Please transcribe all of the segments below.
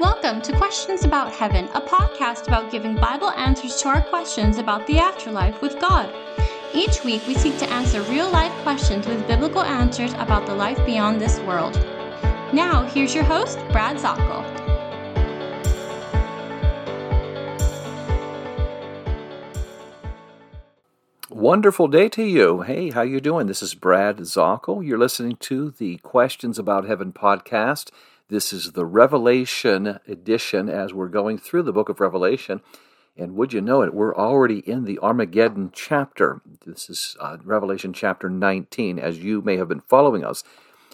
Welcome to Questions About Heaven, a podcast about giving Bible answers to our questions about the afterlife with God. Each week, we seek to answer real life questions with biblical answers about the life beyond this world. Now, here's your host, Brad Zockoll. Wonderful day to you. Hey, how you doing? This is Brad Zockoll. You're listening to the Questions About Heaven podcast. This is the Revelation edition as we're going through the book of Revelation. And would you know it, we're already in the Armageddon chapter. This is uh, Revelation chapter 19, as you may have been following us.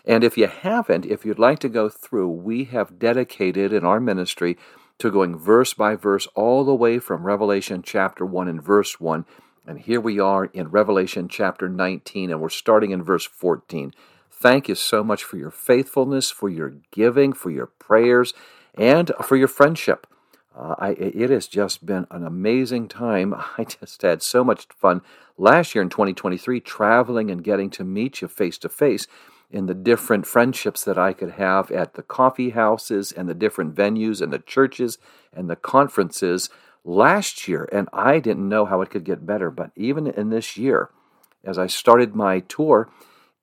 And if you haven't, if you'd like to go through, we have dedicated in our ministry to going verse by verse all the way from Revelation chapter 1 and verse 1. And here we are in Revelation chapter 19, and we're starting in verse 14. Thank you so much for your faithfulness, for your giving, for your prayers, and for your friendship. Uh, I, it has just been an amazing time. I just had so much fun last year in 2023 traveling and getting to meet you face to face in the different friendships that I could have at the coffee houses and the different venues and the churches and the conferences last year. And I didn't know how it could get better. But even in this year, as I started my tour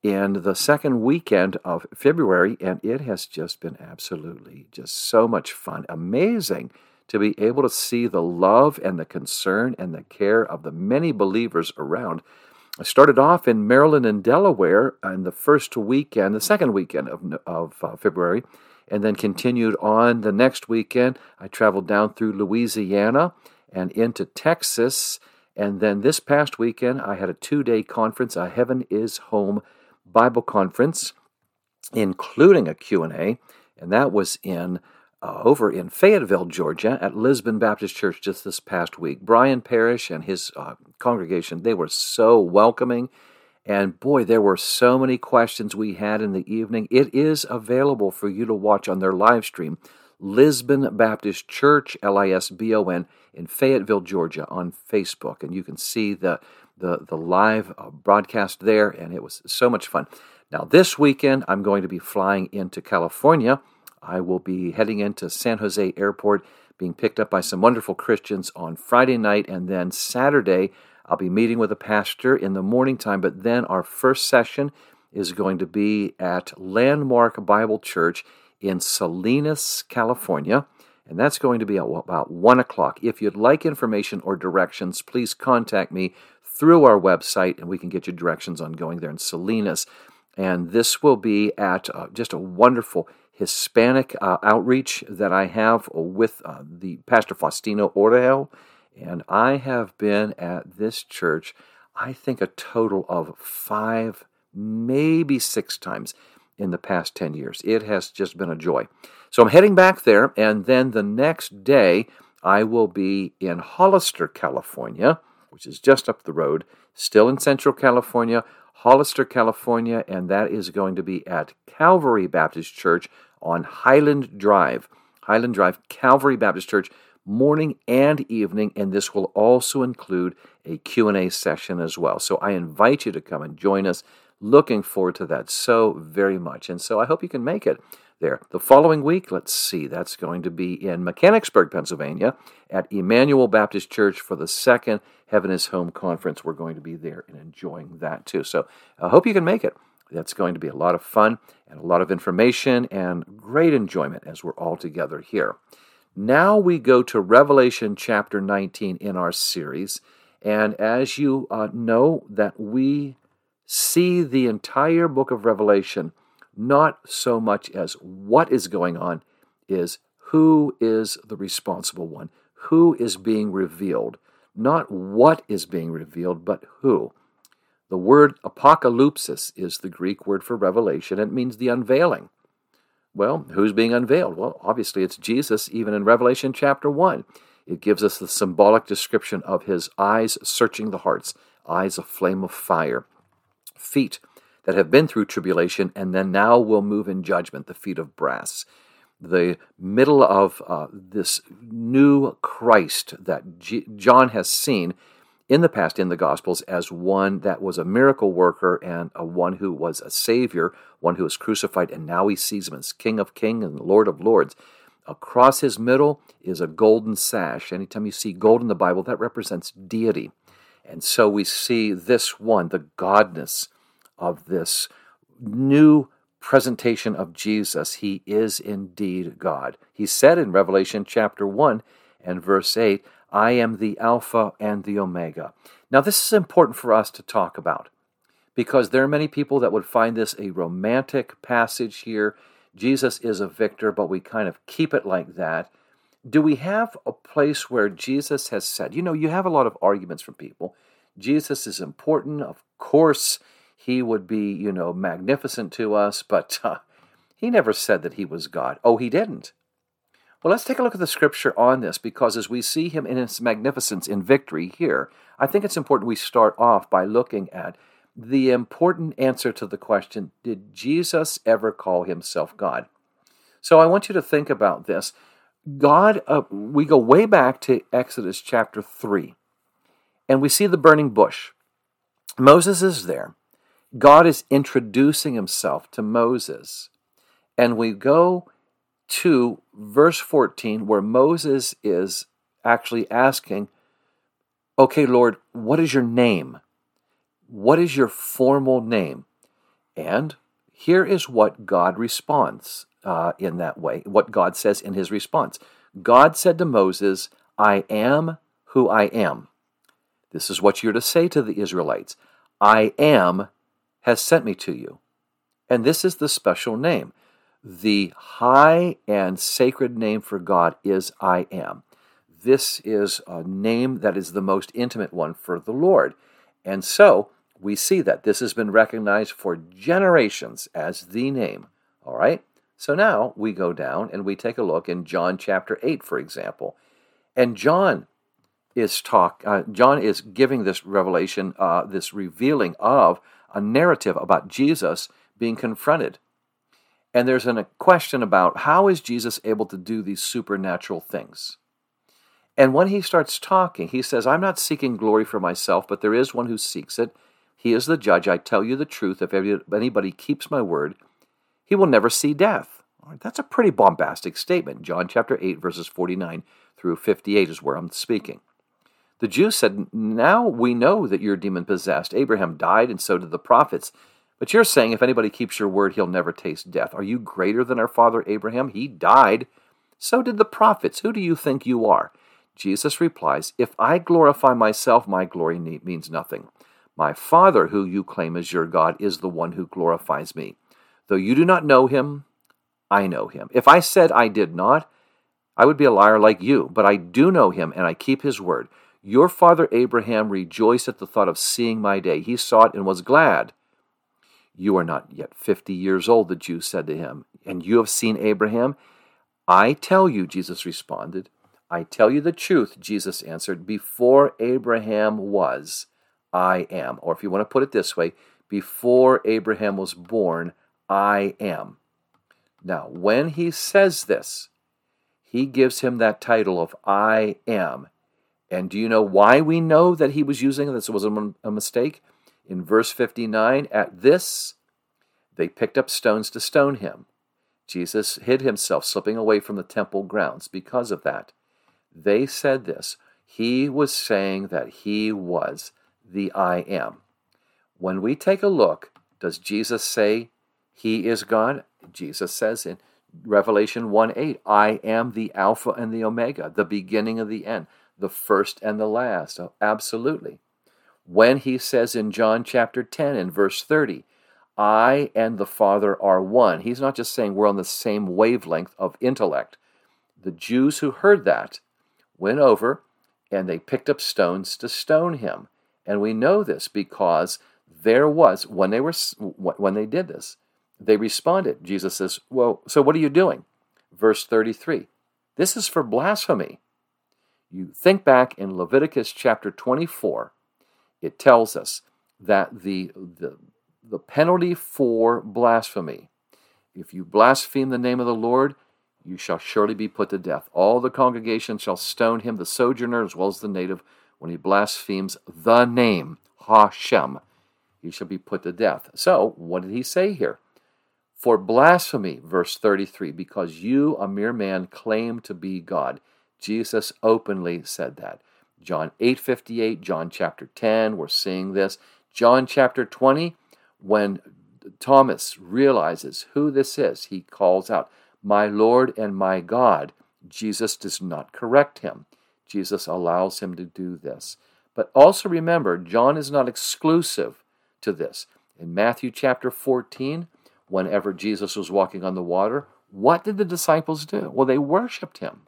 in the second weekend of February, and it has just been absolutely just so much fun. Amazing to be able to see the love and the concern and the care of the many believers around. I started off in Maryland and Delaware in the first weekend, the second weekend of, of uh, February, and then continued on the next weekend. I traveled down through Louisiana and into Texas. And then this past weekend, I had a two day conference, a Heaven is Home Bible conference, including a Q&A, and that was in uh, over in Fayetteville, Georgia, at Lisbon Baptist Church just this past week. Brian Parrish and his uh, congregation, they were so welcoming. And boy, there were so many questions we had in the evening. It is available for you to watch on their live stream. Lisbon Baptist Church, L I S B O N, in Fayetteville, Georgia, on Facebook. And you can see the, the, the live uh, broadcast there, and it was so much fun. Now, this weekend, I'm going to be flying into California I will be heading into San Jose Airport, being picked up by some wonderful Christians on Friday night, and then Saturday, I'll be meeting with a pastor in the morning time. But then our first session is going to be at Landmark Bible Church in Salinas, California. And that's going to be about 1 o'clock. If you'd like information or directions, please contact me through our website and we can get you directions on going there in Salinas. And this will be at uh, just a wonderful Hispanic uh, outreach that I have with uh, the Pastor Faustino Oreo, and I have been at this church, I think a total of five, maybe six times in the past 10 years. It has just been a joy. So I'm heading back there, and then the next day I will be in Hollister, California, which is just up the road, still in Central California, Hollister, California, and that is going to be at Calvary Baptist Church on Highland Drive. Highland Drive, Calvary Baptist Church, morning and evening, and this will also include a Q&A session as well. So I invite you to come and join us. Looking forward to that so very much. And so I hope you can make it there. The following week, let's see, that's going to be in Mechanicsburg, Pennsylvania at Emmanuel Baptist Church for the second Heaven is Home conference. We're going to be there and enjoying that too. So I hope you can make it. That's going to be a lot of fun and a lot of information and great enjoyment as we're all together here. Now we go to Revelation chapter 19 in our series. And as you uh, know, that we see the entire book of Revelation not so much as what is going on, is who is the responsible one, who is being revealed. Not what is being revealed, but who. The word apocalypsis is the Greek word for revelation. It means the unveiling. Well, who's being unveiled? Well, obviously it's Jesus, even in Revelation chapter 1. It gives us the symbolic description of his eyes searching the hearts, eyes a flame of fire, feet that have been through tribulation and then now will move in judgment, the feet of brass. The middle of uh, this new Christ that G- John has seen in the past in the Gospels as one that was a miracle worker and a one who was a Savior, one who was crucified, and now he sees him as King of Kings and Lord of Lords. Across his middle is a golden sash. Anytime you see gold in the Bible, that represents deity. And so we see this one, the godness of this new presentation of Jesus. He is indeed God. He said in Revelation chapter 1 and verse 8, I am the Alpha and the Omega. Now, this is important for us to talk about because there are many people that would find this a romantic passage here. Jesus is a victor, but we kind of keep it like that. Do we have a place where Jesus has said, you know, you have a lot of arguments from people. Jesus is important. Of course, he would be, you know, magnificent to us, but uh, he never said that he was God. Oh, he didn't. Well, let's take a look at the scripture on this because as we see him in his magnificence in victory here, I think it's important we start off by looking at the important answer to the question Did Jesus ever call himself God? So I want you to think about this. God, uh, we go way back to Exodus chapter 3, and we see the burning bush. Moses is there. God is introducing himself to Moses. And we go to verse 14, where Moses is actually asking, Okay, Lord, what is your name? What is your formal name? And here is what God responds uh, in that way, what God says in his response. God said to Moses, I am who I am. This is what you're to say to the Israelites I am has sent me to you. And this is the special name. The high and sacred name for God is I am. This is a name that is the most intimate one for the Lord. And so we see that this has been recognized for generations as the name. All right? So now we go down and we take a look in John chapter 8, for example. And John is talk. Uh, John is giving this revelation, uh, this revealing of a narrative about Jesus being confronted. And there's a question about how is Jesus able to do these supernatural things? And when he starts talking, he says, I'm not seeking glory for myself, but there is one who seeks it. He is the judge. I tell you the truth. If anybody keeps my word, he will never see death. That's a pretty bombastic statement. John chapter 8, verses 49 through 58 is where I'm speaking. The Jews said, Now we know that you're demon possessed. Abraham died, and so did the prophets. But you're saying if anybody keeps your word, he'll never taste death. Are you greater than our father Abraham? He died. So did the prophets. Who do you think you are? Jesus replies, If I glorify myself, my glory means nothing. My Father, who you claim as your God, is the one who glorifies me. Though you do not know him, I know him. If I said I did not, I would be a liar like you, but I do know him and I keep his word. Your father Abraham rejoiced at the thought of seeing my day. He saw it and was glad. You are not yet fifty years old, the Jews said to him, and you have seen Abraham? I tell you, Jesus responded, I tell you the truth, Jesus answered, before Abraham was, I am. Or if you want to put it this way, before Abraham was born, I am. Now, when he says this, he gives him that title of I am. And do you know why we know that he was using this was a mistake? In verse 59, at this, they picked up stones to stone him. Jesus hid himself, slipping away from the temple grounds because of that. They said this. He was saying that he was the I am. When we take a look, does Jesus say he is God? Jesus says in Revelation 1 8, I am the Alpha and the Omega, the beginning of the end the first and the last. Oh, absolutely. When he says in John chapter 10 and verse 30, I and the Father are one, he's not just saying we're on the same wavelength of intellect. The Jews who heard that went over and they picked up stones to stone him. And we know this because there was when they were when they did this, they responded. Jesus says, "Well, so what are you doing?" Verse 33. This is for blasphemy. You think back in Leviticus chapter 24, it tells us that the, the, the penalty for blasphemy, if you blaspheme the name of the Lord, you shall surely be put to death. All the congregation shall stone him, the sojourner as well as the native, when he blasphemes the name, Hashem. He shall be put to death. So, what did he say here? For blasphemy, verse 33, because you, a mere man, claim to be God. Jesus openly said that. John 8:58, John chapter 10, we're seeing this. John chapter 20, when Thomas realizes who this is, he calls out, "My Lord and my God." Jesus does not correct him. Jesus allows him to do this. But also remember, John is not exclusive to this. In Matthew chapter 14, whenever Jesus was walking on the water, what did the disciples do? Well, they worshiped him.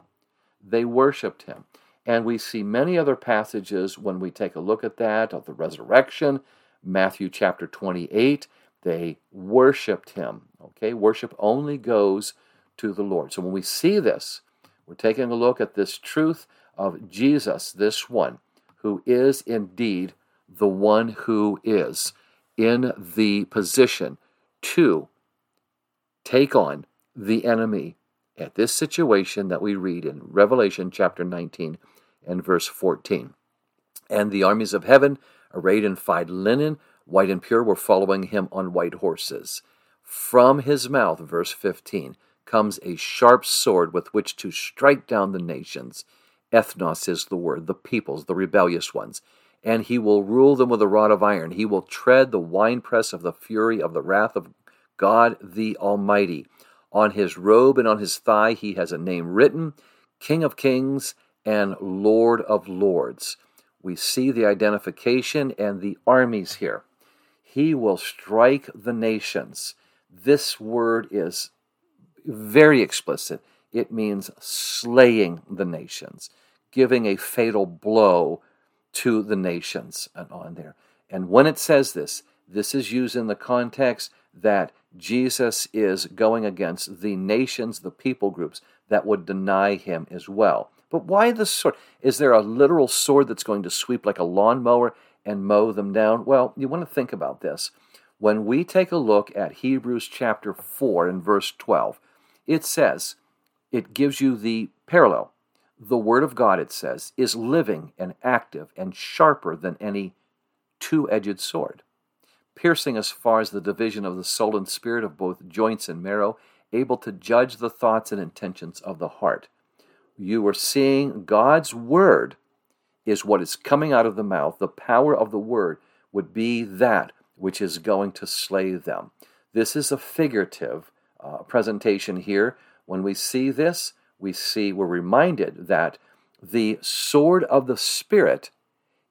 They worshiped him. And we see many other passages when we take a look at that of the resurrection. Matthew chapter 28, they worshiped him. Okay, worship only goes to the Lord. So when we see this, we're taking a look at this truth of Jesus, this one who is indeed the one who is in the position to take on the enemy at this situation that we read in Revelation chapter 19 and verse 14. And the armies of heaven, arrayed in fine linen, white and pure, were following him on white horses. From his mouth, verse 15, comes a sharp sword with which to strike down the nations. Ethnos is the word, the peoples, the rebellious ones. And he will rule them with a rod of iron. He will tread the winepress of the fury of the wrath of God the Almighty. On his robe and on his thigh he has a name written King of Kings and Lord of Lords. We see the identification and the armies here. He will strike the nations. This word is very explicit. It means slaying the nations, giving a fatal blow to the nations and on there. And when it says this, this is used in the context that Jesus is going against the nations, the people groups that would deny him as well. But why the sword? Is there a literal sword that's going to sweep like a lawnmower and mow them down? Well, you want to think about this. When we take a look at Hebrews chapter 4 and verse 12, it says, it gives you the parallel. The Word of God, it says, is living and active and sharper than any two edged sword piercing as far as the division of the soul and spirit of both joints and marrow, able to judge the thoughts and intentions of the heart. You are seeing God's word is what is coming out of the mouth. The power of the word would be that which is going to slay them. This is a figurative uh, presentation here. When we see this, we see, we're reminded that the sword of the Spirit,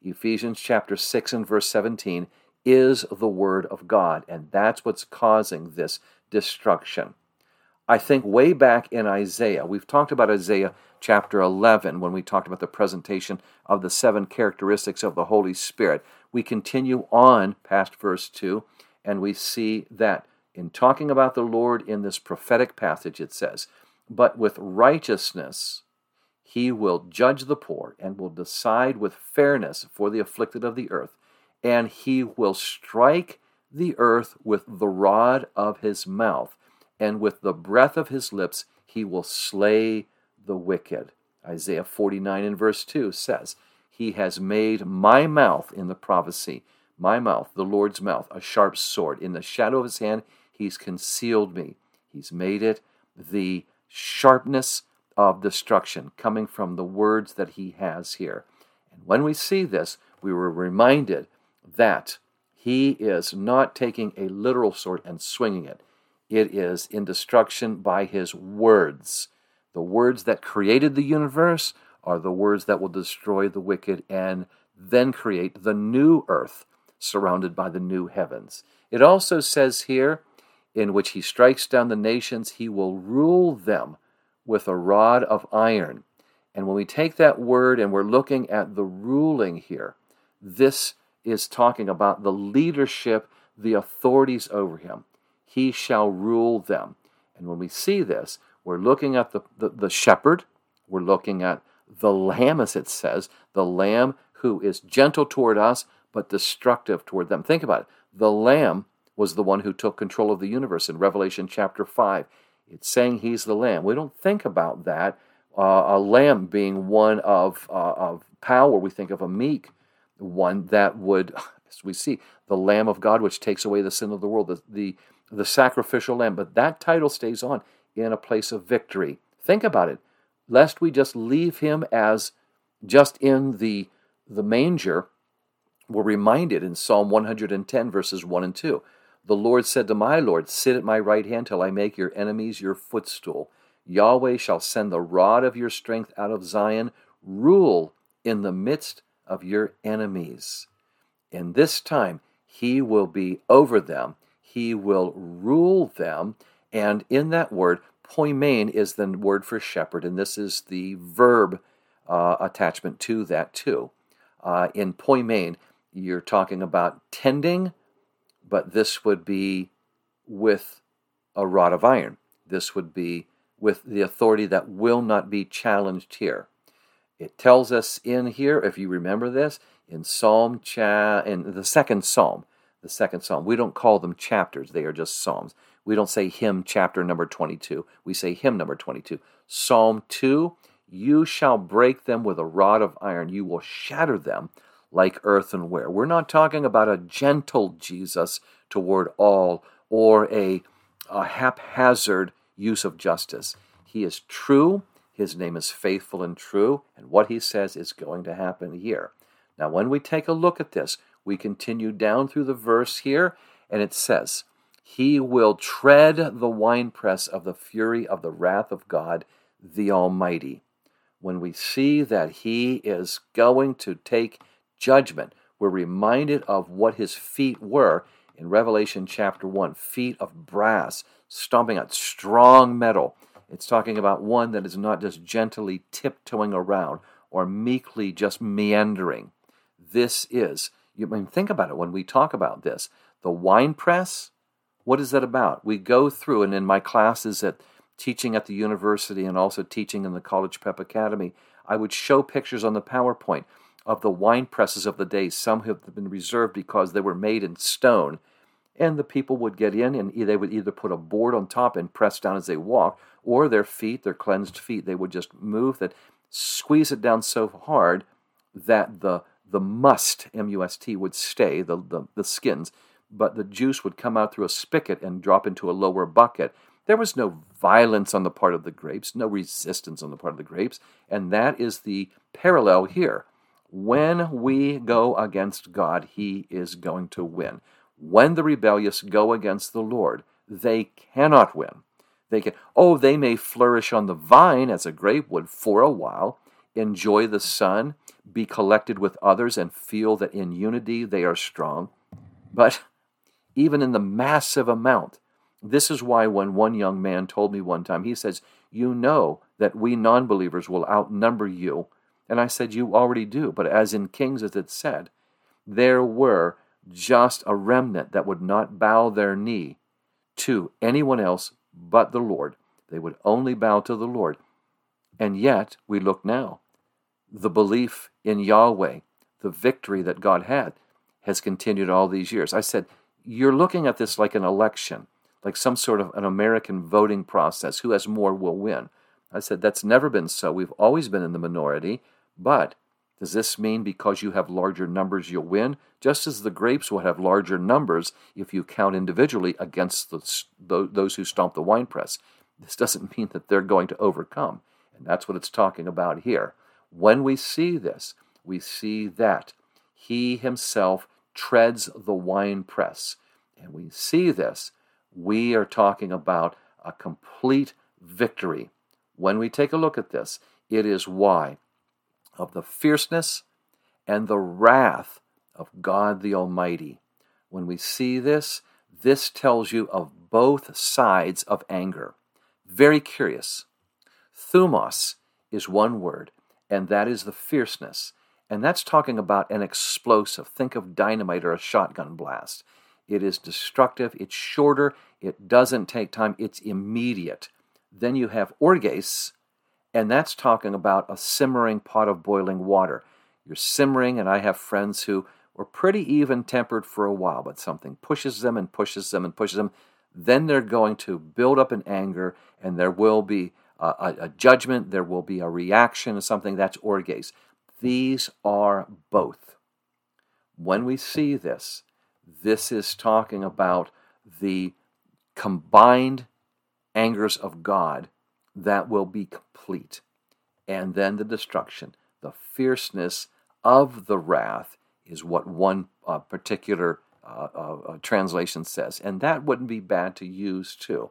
Ephesians chapter 6 and verse 17, is the Word of God, and that's what's causing this destruction. I think way back in Isaiah, we've talked about Isaiah chapter 11 when we talked about the presentation of the seven characteristics of the Holy Spirit. We continue on past verse 2, and we see that in talking about the Lord in this prophetic passage, it says, But with righteousness he will judge the poor and will decide with fairness for the afflicted of the earth and he will strike the earth with the rod of his mouth, and with the breath of his lips he will slay the wicked. Isaiah 49 and verse 2 says, He has made my mouth in the prophecy, my mouth, the Lord's mouth, a sharp sword. In the shadow of his hand he's concealed me. He's made it the sharpness of destruction coming from the words that he has here. And when we see this, we were reminded that he is not taking a literal sword and swinging it. It is in destruction by his words. The words that created the universe are the words that will destroy the wicked and then create the new earth surrounded by the new heavens. It also says here, in which he strikes down the nations, he will rule them with a rod of iron. And when we take that word and we're looking at the ruling here, this is talking about the leadership, the authorities over him. He shall rule them. And when we see this, we're looking at the, the, the shepherd, we're looking at the lamb, as it says, the lamb who is gentle toward us but destructive toward them. Think about it. The lamb was the one who took control of the universe in Revelation chapter 5. It's saying he's the lamb. We don't think about that. Uh, a lamb being one of, uh, of power, we think of a meek one that would, as we see, the Lamb of God, which takes away the sin of the world, the, the the sacrificial lamb, but that title stays on in a place of victory. Think about it, lest we just leave him as just in the, the manger. We're reminded in Psalm 110, verses 1 and 2. The Lord said to my Lord, Sit at my right hand till I make your enemies your footstool. Yahweh shall send the rod of your strength out of Zion, rule in the midst of your enemies. In this time, he will be over them, he will rule them. And in that word, poimen is the word for shepherd, and this is the verb uh, attachment to that too. Uh, in poimen, you're talking about tending, but this would be with a rod of iron. This would be with the authority that will not be challenged here. It tells us in here, if you remember this, in Psalm cha in the second Psalm, the second Psalm. We don't call them chapters; they are just psalms. We don't say hymn chapter number 22. We say hymn number 22. Psalm 2, you shall break them with a rod of iron. You will shatter them like earthenware. We're not talking about a gentle Jesus toward all or a, a haphazard use of justice. He is true. His name is faithful and true. And what he says is going to happen here. Now, when we take a look at this, we continue down through the verse here, and it says, He will tread the winepress of the fury of the wrath of God, the Almighty. When we see that He is going to take judgment, we're reminded of what His feet were in Revelation chapter 1 feet of brass, stomping on strong metal. It's talking about one that is not just gently tiptoeing around or meekly just meandering. This is, you I mean, think about it when we talk about this. The wine press, what is that about? We go through, and in my classes at teaching at the university and also teaching in the College Prep Academy, I would show pictures on the PowerPoint of the wine presses of the day. Some have been reserved because they were made in stone. And the people would get in and they would either put a board on top and press down as they walked, or their feet, their cleansed feet, they would just move that, squeeze it down so hard that the the must, M-U-S-T, would stay, the, the, the skins, but the juice would come out through a spigot and drop into a lower bucket. There was no violence on the part of the grapes, no resistance on the part of the grapes, and that is the parallel here. When we go against God, He is going to win. When the rebellious go against the Lord, they cannot win. They can, oh, they may flourish on the vine as a grape would for a while, enjoy the sun, be collected with others, and feel that in unity they are strong. But even in the massive amount, this is why when one young man told me one time, he says, You know that we non believers will outnumber you. And I said, You already do. But as in Kings, as it said, there were just a remnant that would not bow their knee to anyone else but the Lord. They would only bow to the Lord. And yet, we look now. The belief in Yahweh, the victory that God had, has continued all these years. I said, You're looking at this like an election, like some sort of an American voting process. Who has more will win. I said, That's never been so. We've always been in the minority. But does this mean because you have larger numbers you'll win? Just as the grapes will have larger numbers if you count individually against the, those who stomp the winepress. This doesn't mean that they're going to overcome. And that's what it's talking about here. When we see this, we see that he himself treads the winepress. And we see this, we are talking about a complete victory. When we take a look at this, it is why of the fierceness and the wrath of God the Almighty. When we see this, this tells you of both sides of anger. Very curious. Thumos is one word, and that is the fierceness. And that's talking about an explosive. Think of dynamite or a shotgun blast. It is destructive, it's shorter, it doesn't take time, it's immediate. Then you have orges, and that's talking about a simmering pot of boiling water. You're simmering, and I have friends who were pretty even tempered for a while, but something pushes them and pushes them and pushes them. Then they're going to build up in anger, and there will be a, a, judgment, there will be a reaction to something. That's orges. These are both. When we see this, this is talking about the combined angers of God that will be complete. And then the destruction, the fierceness of the wrath is what one uh, particular uh, uh, uh, translation says. And that wouldn't be bad to use too.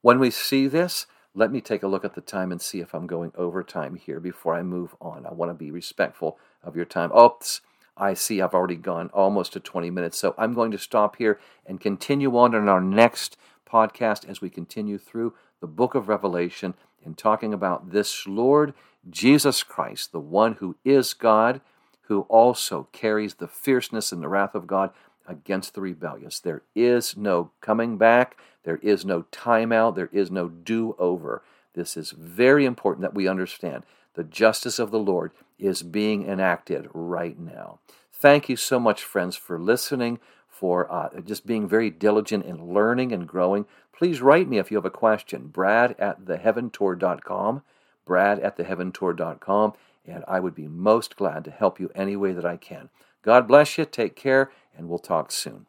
When we see this, let me take a look at the time and see if I'm going over time here before I move on. I want to be respectful of your time. Oops, I see I've already gone almost to 20 minutes. So I'm going to stop here and continue on in our next podcast as we continue through the book of Revelation and talking about this Lord Jesus Christ, the one who is God, who also carries the fierceness and the wrath of God against the rebellious. There is no coming back, there is no timeout, there is no do over. This is very important that we understand. The justice of the Lord is being enacted right now. Thank you so much, friends, for listening, for uh, just being very diligent in learning and growing. Please write me if you have a question. Brad at theheaventour.com. Brad at theheaventour.com. And I would be most glad to help you any way that I can. God bless you. Take care, and we'll talk soon.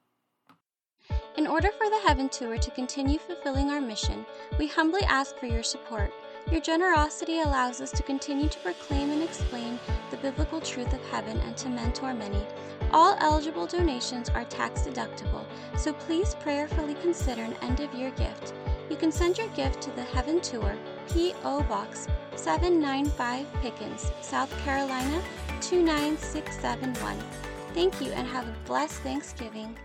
In order for the Heaven Tour to continue fulfilling our mission, we humbly ask for your support. Your generosity allows us to continue to proclaim and explain the biblical truth of heaven and to mentor many. All eligible donations are tax deductible, so please prayerfully consider an end of year gift. You can send your gift to the Heaven Tour, P.O. Box 795 Pickens, South Carolina 29671. Thank you and have a blessed Thanksgiving.